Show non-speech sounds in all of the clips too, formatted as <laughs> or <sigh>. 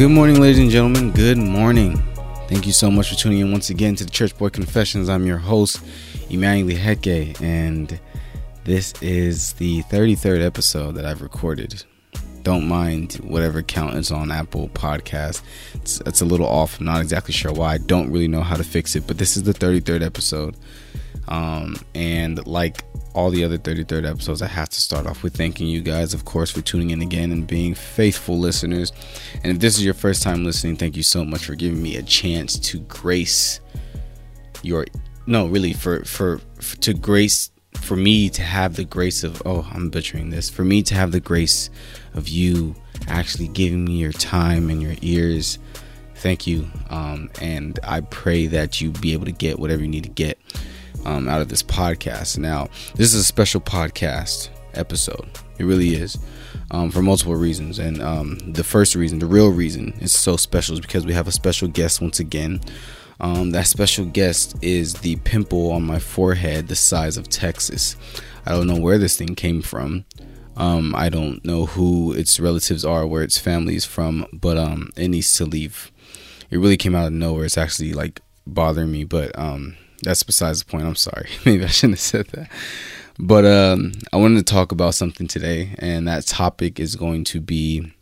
Good morning, ladies and gentlemen. Good morning. Thank you so much for tuning in once again to the Church Boy Confessions. I'm your host, Emmanuel Heke, and this is the 33rd episode that I've recorded. Don't mind whatever count is on Apple Podcast. It's, it's a little off. I'm not exactly sure why. I don't really know how to fix it, but this is the 33rd episode. Um, and like all the other 33rd episodes, I have to start off with thanking you guys, of course, for tuning in again and being faithful listeners. And if this is your first time listening, thank you so much for giving me a chance to grace your no, really for for, for to grace for me to have the grace of oh, I'm butchering this. For me to have the grace of you actually giving me your time and your ears. Thank you. Um, and I pray that you be able to get whatever you need to get um, out of this podcast. Now, this is a special podcast episode. It really is um, for multiple reasons. And um, the first reason, the real reason it's so special is because we have a special guest once again. Um, that special guest is the pimple on my forehead the size of Texas. I don't know where this thing came from. Um, I don't know who its relatives are, where its family is from, but um, it needs to leave. It really came out of nowhere. It's actually like bothering me, but um, that's besides the point. I'm sorry. <laughs> Maybe I shouldn't have said that. But um, I wanted to talk about something today, and that topic is going to be.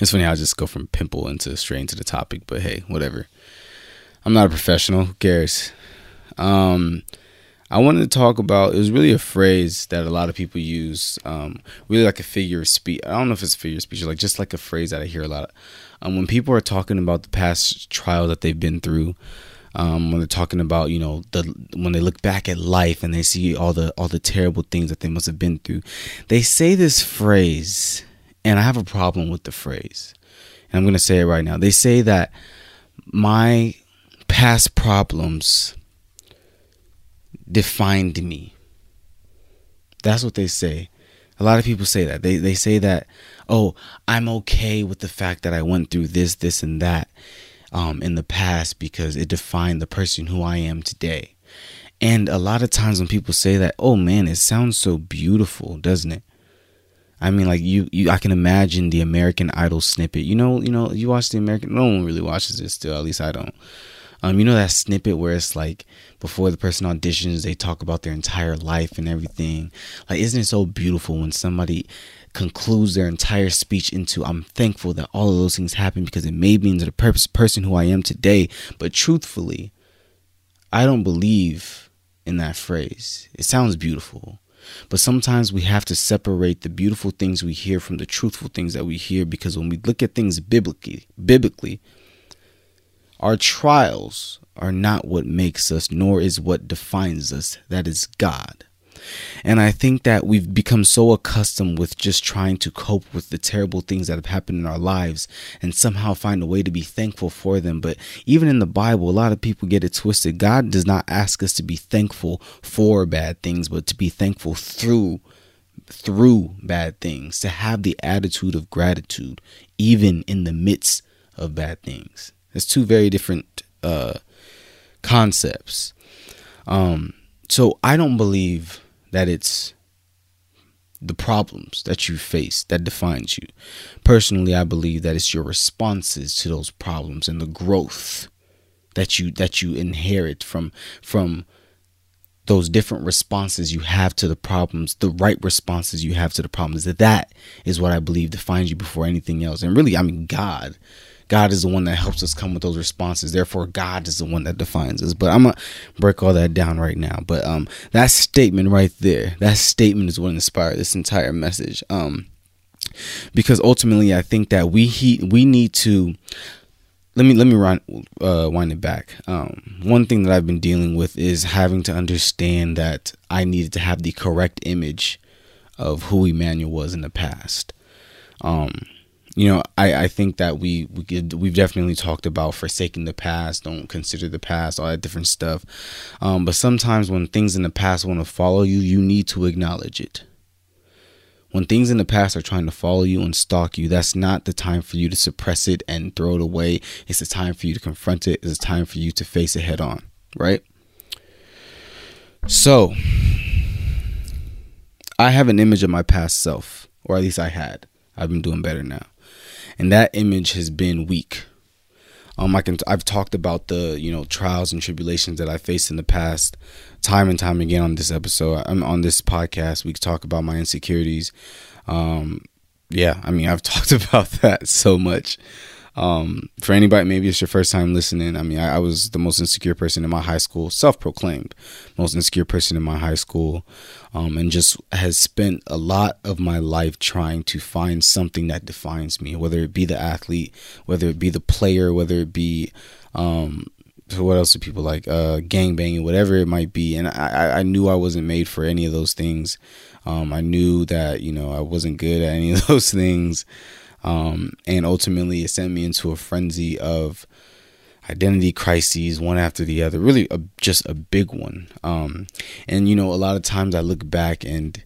It's funny how I just go from pimple into straight into the topic, but hey, whatever. I'm not a professional. Who cares? Um, I wanted to talk about. It was really a phrase that a lot of people use. Um, really like a figure of speech. I don't know if it's a figure of speech, like just like a phrase that I hear a lot. Um, when people are talking about the past trial that they've been through, um, when they're talking about you know the when they look back at life and they see all the all the terrible things that they must have been through they say this phrase and i have a problem with the phrase and i'm going to say it right now. They say that my past problems defined me. That's what they say. A lot of people say that. They they say that oh i'm okay with the fact that i went through this this and that um, in the past because it defined the person who I am today. And a lot of times when people say that, oh man, it sounds so beautiful, doesn't it? I mean, like you, you, I can imagine the American Idol snippet. You know, you know, you watch the American. No one really watches it still. At least I don't. Um, you know that snippet where it's like before the person auditions, they talk about their entire life and everything. Like, isn't it so beautiful when somebody concludes their entire speech into I'm thankful that all of those things happened because it made me into the purpose person who I am today. But truthfully, I don't believe in that phrase. It sounds beautiful. But sometimes we have to separate the beautiful things we hear from the truthful things that we hear because when we look at things biblically, biblically, our trials are not what makes us, nor is what defines us. That is God. And I think that we've become so accustomed with just trying to cope with the terrible things that have happened in our lives and somehow find a way to be thankful for them. But even in the Bible, a lot of people get it twisted. God does not ask us to be thankful for bad things, but to be thankful through through bad things, to have the attitude of gratitude even in the midst of bad things. It's two very different uh concepts. Um so I don't believe that it's the problems that you face that defines you. Personally, I believe that it's your responses to those problems and the growth that you that you inherit from from those different responses you have to the problems, the right responses you have to the problems. That that is what I believe defines you before anything else. And really, I mean God God is the one that helps us come with those responses. Therefore, God is the one that defines us. But I'm gonna break all that down right now. But um, that statement right there, that statement is what inspired this entire message. Um, because ultimately, I think that we he, we need to let me let me run, uh, wind it back. Um, one thing that I've been dealing with is having to understand that I needed to have the correct image of who Emmanuel was in the past. Um, you know, I, I think that we we could, we've definitely talked about forsaking the past, don't consider the past, all that different stuff. Um, but sometimes when things in the past want to follow you, you need to acknowledge it. When things in the past are trying to follow you and stalk you, that's not the time for you to suppress it and throw it away. It's the time for you to confront it. It's a time for you to face it head on, right? So, I have an image of my past self, or at least I had. I've been doing better now and that image has been weak. Um, I can I've talked about the you know trials and tribulations that I faced in the past, time and time again on this episode. I'm on this podcast. We talk about my insecurities. Um, yeah, I mean I've <laughs> talked about that so much. Um, for anybody, maybe it's your first time listening. I mean, I, I was the most insecure person in my high school, self-proclaimed most insecure person in my high school, um, and just has spent a lot of my life trying to find something that defines me, whether it be the athlete, whether it be the player, whether it be um, what else do people like? Uh gang banging whatever it might be. And i i knew i wasn't made for any of those things. Um i knew that you know i wasn't good at any of <laughs> those things um, and ultimately, it sent me into a frenzy of identity crises, one after the other. Really, a, just a big one. Um, and you know, a lot of times I look back and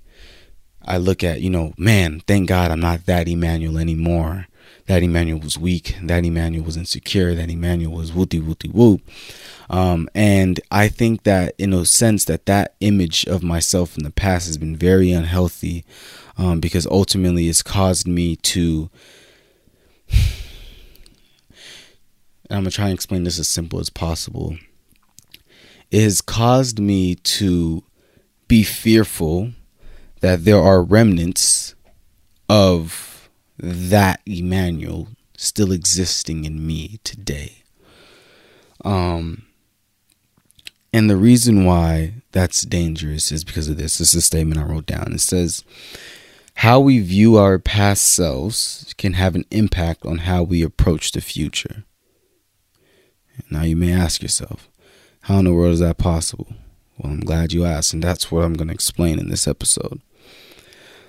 I look at, you know, man, thank God I'm not that Emmanuel anymore. That Emmanuel was weak. That Emmanuel was insecure. That Emmanuel was wooty wooty whoop. Um, and I think that in a sense that that image of myself in the past has been very unhealthy um, because ultimately it's caused me to. I'm gonna try and explain this as simple as possible. It has caused me to be fearful that there are remnants of that Emmanuel still existing in me today. Um, and the reason why that's dangerous is because of this. This is a statement I wrote down. It says, how we view our past selves can have an impact on how we approach the future. Now you may ask yourself, how in the world is that possible? Well, I'm glad you asked, and that's what I'm going to explain in this episode.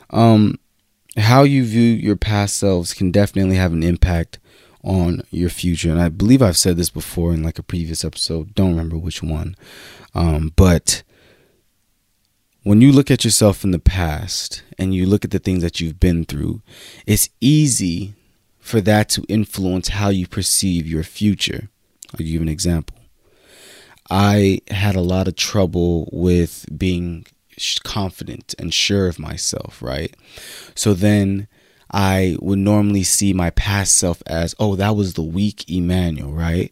Um, how you view your past selves can definitely have an impact on your future. And I believe I've said this before in like a previous episode. Don't remember which one. Um, but when you look at yourself in the past and you look at the things that you've been through, it's easy for that to influence how you perceive your future. I'll give you an example. I had a lot of trouble with being confident and sure of myself, right? So then I would normally see my past self as, oh, that was the weak Emmanuel, right?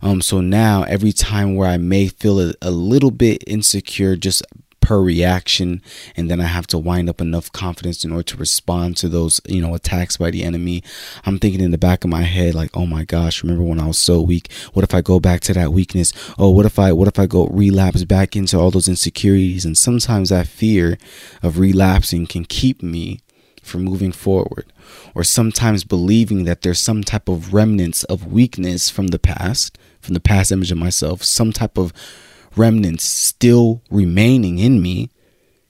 Um, so now every time where I may feel a, a little bit insecure just per reaction and then I have to wind up enough confidence in order to respond to those, you know, attacks by the enemy. I'm thinking in the back of my head like, "Oh my gosh, remember when I was so weak? What if I go back to that weakness? Oh, what if I what if I go relapse back into all those insecurities?" And sometimes that fear of relapsing can keep me from moving forward or sometimes believing that there's some type of remnants of weakness from the past, from the past image of myself, some type of remnants still remaining in me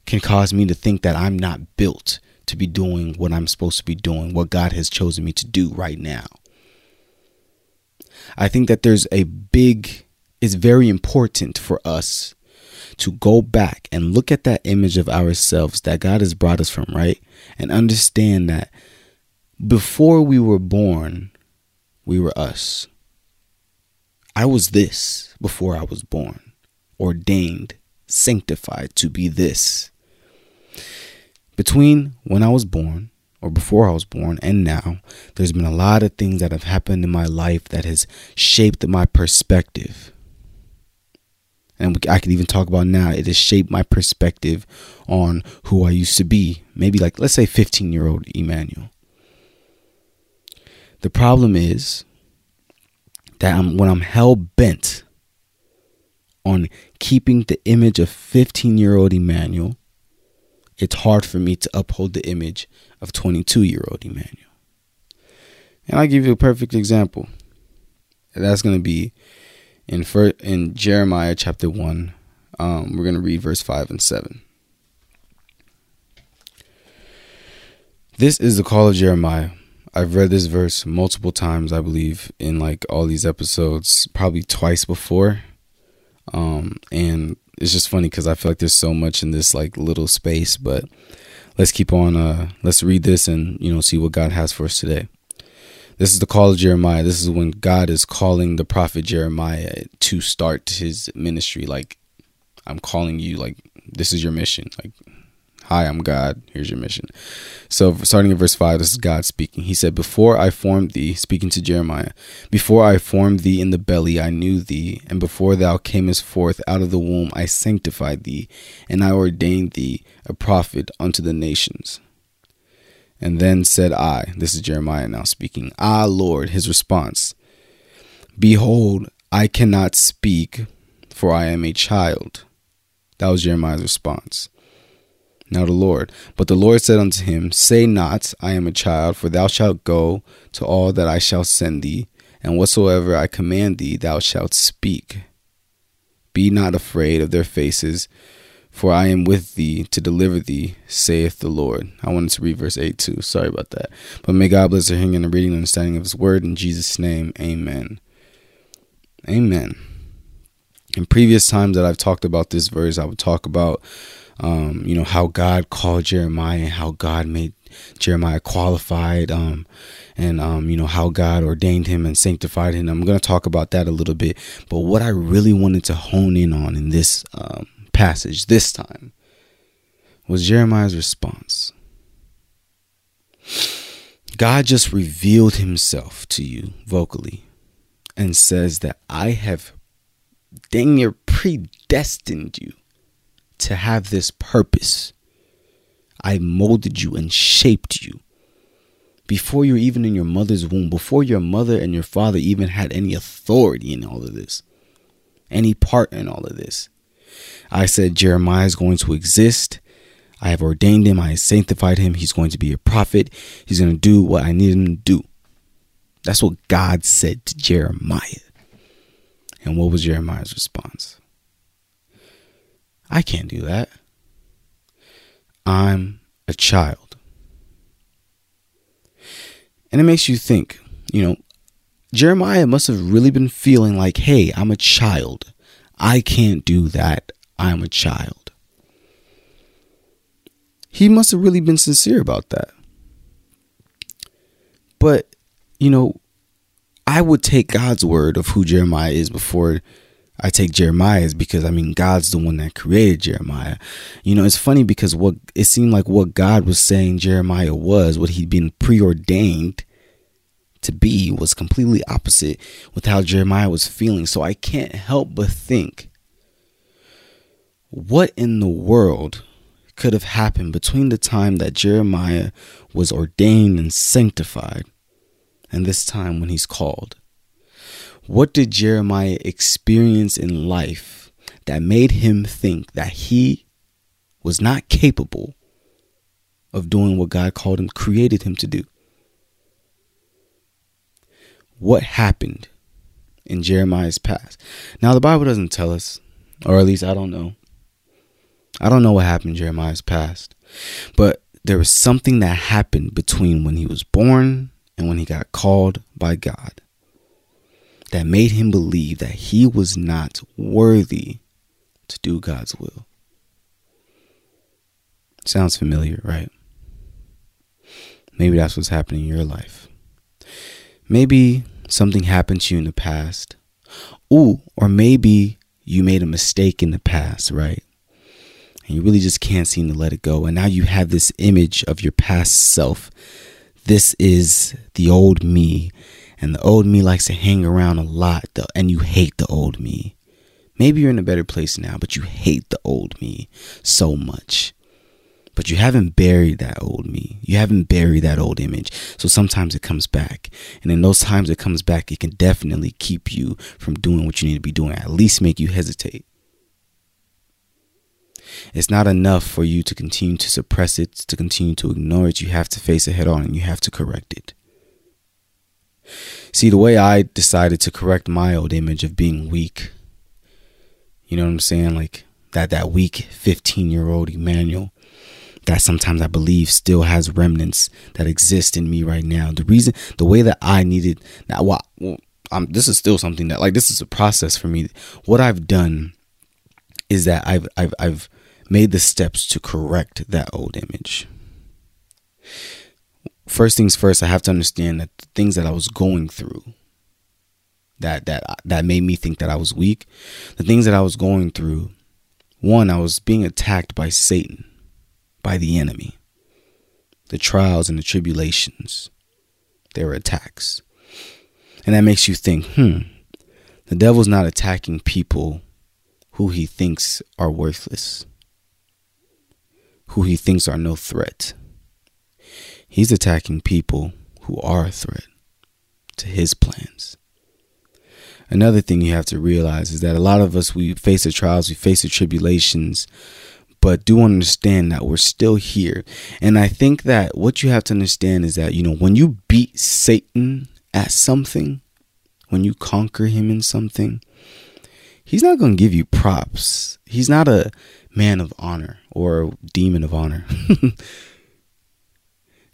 can cause me to think that I'm not built to be doing what I'm supposed to be doing, what God has chosen me to do right now. I think that there's a big, it's very important for us to go back and look at that image of ourselves that God has brought us from, right? And understand that before we were born, we were us. I was this before I was born ordained, sanctified to be this. Between when I was born, or before I was born, and now, there's been a lot of things that have happened in my life that has shaped my perspective. And I can even talk about now, it has shaped my perspective on who I used to be. Maybe like, let's say 15 year old Emmanuel. The problem is that I'm, when I'm hell bent on keeping the image of 15 year old Emmanuel, it's hard for me to uphold the image of 22 year old Emmanuel. And I'll give you a perfect example. And that's going to be in first, in Jeremiah chapter 1. Um, we're going to read verse 5 and 7. This is the call of Jeremiah. I've read this verse multiple times, I believe, in like all these episodes, probably twice before. Um, and it's just funny because I feel like there's so much in this like little space, but let's keep on. Uh, let's read this and you know see what God has for us today. This is the call of Jeremiah. This is when God is calling the prophet Jeremiah to start his ministry. Like, I'm calling you. Like, this is your mission. Like, Hi, I'm God. Here's your mission. So, starting in verse 5, this is God speaking. He said, Before I formed thee, speaking to Jeremiah, before I formed thee in the belly, I knew thee, and before thou camest forth out of the womb, I sanctified thee, and I ordained thee a prophet unto the nations. And then said I, this is Jeremiah now speaking, Ah, Lord, his response, Behold, I cannot speak, for I am a child. That was Jeremiah's response. Now the Lord. But the Lord said unto him, Say not, I am a child, for thou shalt go to all that I shall send thee, and whatsoever I command thee, thou shalt speak. Be not afraid of their faces, for I am with thee to deliver thee, saith the Lord. I wanted to read verse 8 too. Sorry about that. But may God bless the hearing and the reading and understanding of his word. In Jesus' name, amen. Amen. In previous times that I've talked about this verse, I would talk about um, you know, how God called Jeremiah and how God made Jeremiah qualified, um, and, um, you know, how God ordained him and sanctified him. I'm going to talk about that a little bit. But what I really wanted to hone in on in this um, passage this time was Jeremiah's response. God just revealed himself to you vocally and says that I have dang near predestined you to have this purpose. I molded you and shaped you. Before you're even in your mother's womb, before your mother and your father even had any authority in all of this, any part in all of this. I said Jeremiah is going to exist. I have ordained him. I have sanctified him. He's going to be a prophet. He's going to do what I need him to do. That's what God said to Jeremiah. And what was Jeremiah's response? I can't do that. I'm a child. And it makes you think, you know, Jeremiah must have really been feeling like, hey, I'm a child. I can't do that. I'm a child. He must have really been sincere about that. But, you know, I would take God's word of who Jeremiah is before I take Jeremiah is because I mean God's the one that created Jeremiah. You know, it's funny because what it seemed like what God was saying Jeremiah was, what he'd been preordained to be was completely opposite with how Jeremiah was feeling. So I can't help but think what in the world could have happened between the time that Jeremiah was ordained and sanctified and this time when he's called. What did Jeremiah experience in life that made him think that he was not capable of doing what God called him, created him to do? What happened in Jeremiah's past? Now, the Bible doesn't tell us, or at least I don't know. I don't know what happened in Jeremiah's past, but there was something that happened between when he was born and when he got called by God that made him believe that he was not worthy to do God's will. Sounds familiar, right? Maybe that's what's happening in your life. Maybe something happened to you in the past. Ooh, or maybe you made a mistake in the past, right? And you really just can't seem to let it go. And now you have this image of your past self. This is the old me and the old me likes to hang around a lot though, and you hate the old me. Maybe you're in a better place now, but you hate the old me so much. But you haven't buried that old me. You haven't buried that old image. So sometimes it comes back. And in those times it comes back, it can definitely keep you from doing what you need to be doing, at least make you hesitate. It's not enough for you to continue to suppress it, to continue to ignore it. You have to face it head on and you have to correct it. See, the way I decided to correct my old image of being weak, you know what I'm saying? Like that that weak 15 year old Emmanuel that sometimes I believe still has remnants that exist in me right now. The reason, the way that I needed well, well I'm, this is still something that like this is a process for me. What I've done is that I've I've I've made the steps to correct that old image first things first, I have to understand that the things that I was going through that that that made me think that I was weak, the things that I was going through, one, I was being attacked by Satan, by the enemy. The trials and the tribulations, they were attacks. And that makes you think, hmm, the devil's not attacking people who he thinks are worthless, who he thinks are no threat. He's attacking people who are a threat to his plans. Another thing you have to realize is that a lot of us, we face the trials, we face the tribulations, but do understand that we're still here. And I think that what you have to understand is that, you know, when you beat Satan at something, when you conquer him in something, he's not going to give you props. He's not a man of honor or demon of honor. <laughs>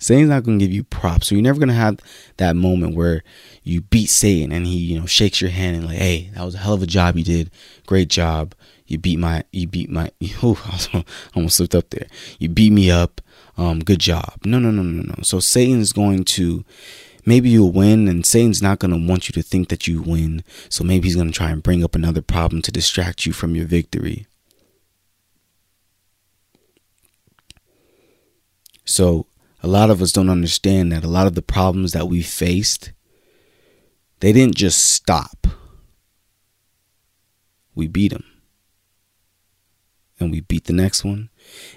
Satan's not going to give you props. So you're never going to have that moment where you beat Satan and he, you know, shakes your hand and like, "Hey, that was a hell of a job you did. Great job. You beat my you beat my <laughs> oh, I <laughs> almost slipped up there. You beat me up. Um good job." No, no, no, no, no. So Satan's going to maybe you'll win and Satan's not going to want you to think that you win. So maybe he's going to try and bring up another problem to distract you from your victory. So a lot of us don't understand that a lot of the problems that we faced they didn't just stop. We beat them. And we beat the next one,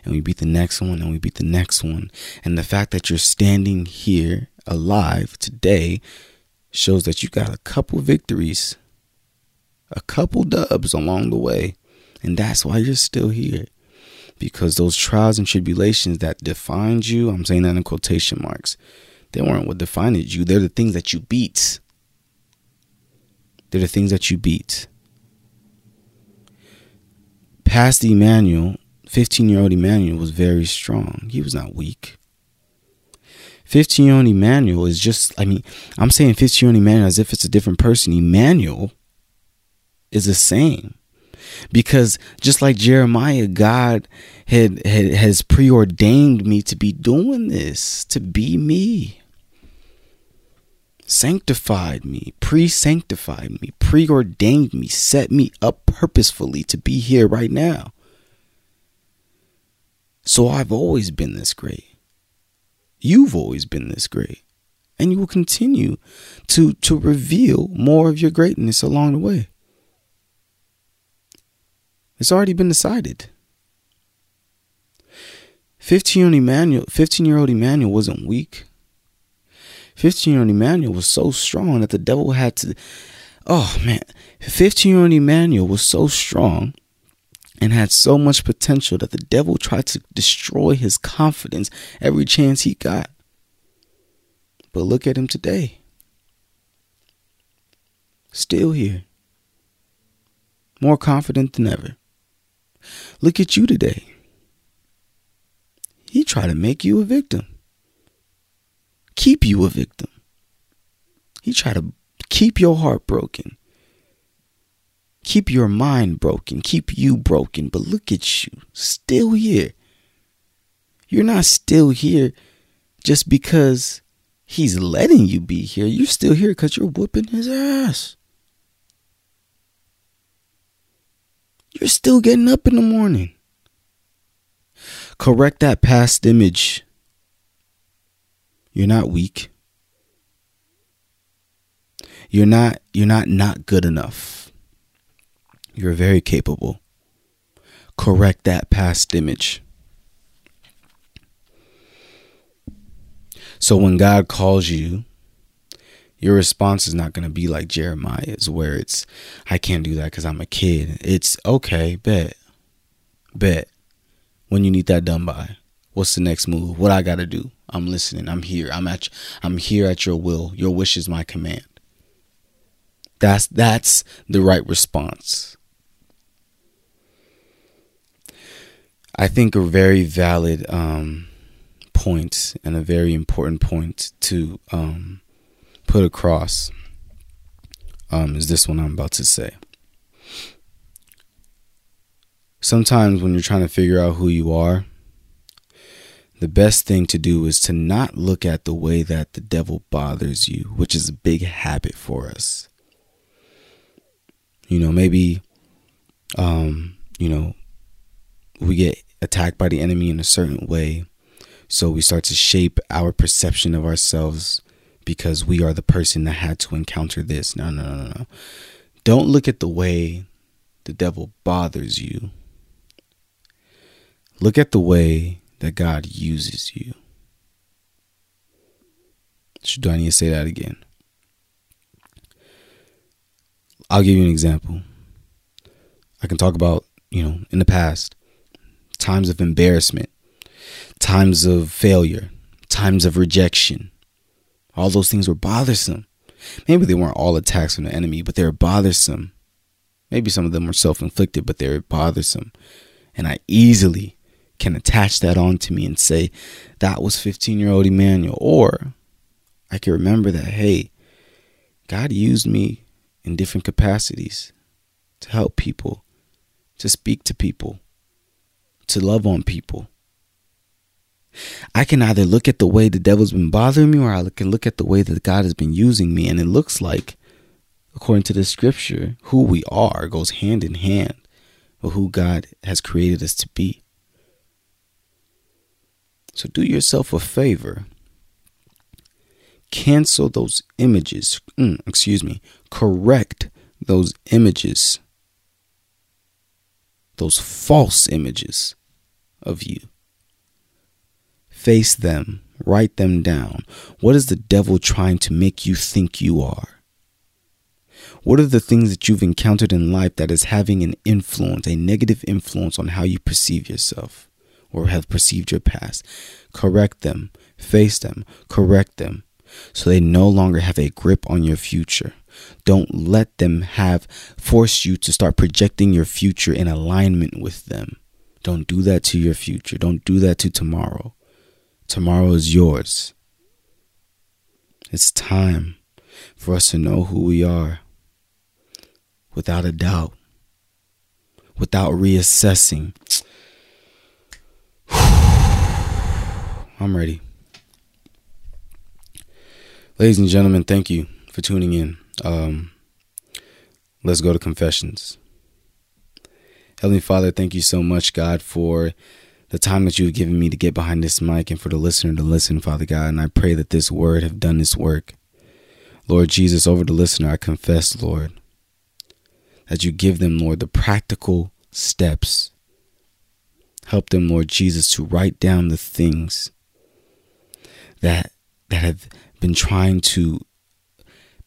and we beat the next one, and we beat the next one. And the fact that you're standing here alive today shows that you got a couple victories, a couple dubs along the way. And that's why you're still here. Because those trials and tribulations that defined you, I'm saying that in quotation marks, they weren't what defined you. They're the things that you beat. They're the things that you beat. Past Emmanuel, 15 year old Emmanuel was very strong. He was not weak. 15 year old Emmanuel is just, I mean, I'm saying 15 year old Emmanuel as if it's a different person. Emmanuel is the same. Because just like Jeremiah, God had, had has preordained me to be doing this, to be me. Sanctified me, pre sanctified me, preordained me, set me up purposefully to be here right now. So I've always been this great. You've always been this great. And you will continue to, to reveal more of your greatness along the way. It's already been decided. 15 year old Emmanuel, 15 year old Emmanuel wasn't weak. 15 year old Emmanuel was so strong that the devil had to. Oh man, 15 year old Emmanuel was so strong and had so much potential that the devil tried to destroy his confidence every chance he got. But look at him today. Still here. More confident than ever. Look at you today. He tried to make you a victim. Keep you a victim. He tried to keep your heart broken keep your mind broken, keep you broken. But look at you, still here. You're not still here just because he's letting you be here. You're still here because you're whooping his ass. You're still getting up in the morning. Correct that past image. You're not weak. You're not you're not not good enough. You're very capable. Correct that past image. So when God calls you, your response is not going to be like Jeremiah's, where it's, I can't do that because I'm a kid. It's, okay, bet, bet. When you need that done by, what's the next move? What I got to do? I'm listening. I'm here. I'm at, I'm here at your will. Your wish is my command. That's, that's the right response. I think a very valid um, point and a very important point to um, put across um, is this one I'm about to say. Sometimes when you're trying to figure out who you are, the best thing to do is to not look at the way that the devil bothers you, which is a big habit for us. You know, maybe, um, you know, we get attacked by the enemy in a certain way. So we start to shape our perception of ourselves because we are the person that had to encounter this. No, no, no, no. Don't look at the way the devil bothers you. Look at the way that God uses you. Should I need to say that again? I'll give you an example. I can talk about, you know, in the past, times of embarrassment, times of failure, times of rejection. All those things were bothersome. Maybe they weren't all attacks from the enemy, but they were bothersome. Maybe some of them were self inflicted, but they were bothersome. And I easily can attach that onto me and say, that was 15 year old Emmanuel. Or I can remember that, hey, God used me in different capacities to help people, to speak to people, to love on people. I can either look at the way the devil's been bothering me or I can look at the way that God has been using me. And it looks like, according to the scripture, who we are goes hand in hand with who God has created us to be. So do yourself a favor. Cancel those images. Mm, excuse me. Correct those images. Those false images of you. Face them. Write them down. What is the devil trying to make you think you are? What are the things that you've encountered in life that is having an influence, a negative influence on how you perceive yourself? or have perceived your past. Correct them, face them, correct them, so they no longer have a grip on your future. Don't let them have force you to start projecting your future in alignment with them. Don't do that to your future. Don't do that to tomorrow. Tomorrow is yours. It's time for us to know who we are without a doubt, without reassessing <sighs> I'm ready. Ladies and gentlemen, thank you for tuning in. Um, let's go to confessions. Heavenly Father, thank you so much, God, for the time that you've given me to get behind this mic and for the listener to listen, Father God. And I pray that this word have done this work. Lord Jesus, over the listener, I confess, Lord, that you give them, Lord, the practical steps. Help them, Lord Jesus, to write down the things that that have been trying to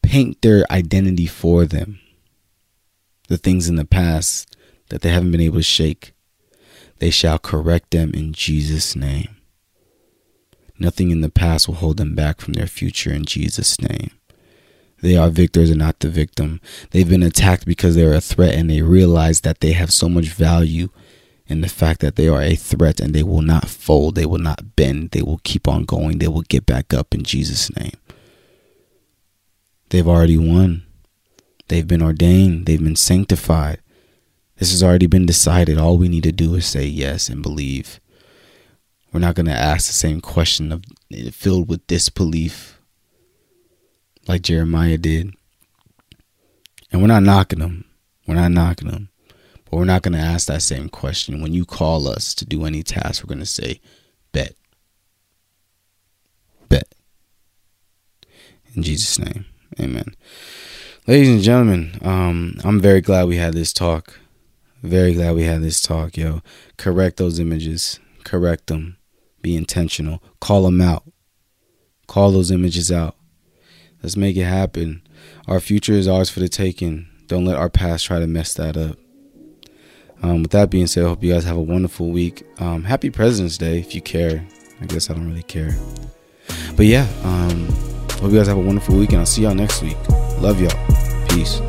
paint their identity for them. The things in the past that they haven't been able to shake, they shall correct them in Jesus' name. Nothing in the past will hold them back from their future in Jesus' name. They are victors and not the victim. They've been attacked because they're a threat and they realize that they have so much value and the fact that they are a threat and they will not fold, they will not bend, they will keep on going, they will get back up in Jesus' name. They've already won. They've been ordained, they've been sanctified. This has already been decided. All we need to do is say yes and believe. We're not going to ask the same question of filled with disbelief like Jeremiah did. And we're not knocking them. We're not knocking them. But we're not going to ask that same question. When you call us to do any task, we're going to say, bet. Bet. In Jesus' name. Amen. Ladies and gentlemen, um, I'm very glad we had this talk. Very glad we had this talk, yo. Correct those images. Correct them. Be intentional. Call them out. Call those images out. Let's make it happen. Our future is ours for the taking. Don't let our past try to mess that up. Um, with that being said, I hope you guys have a wonderful week. Um, happy President's Day if you care. I guess I don't really care. But yeah, um, hope you guys have a wonderful week, and I'll see y'all next week. Love y'all. Peace.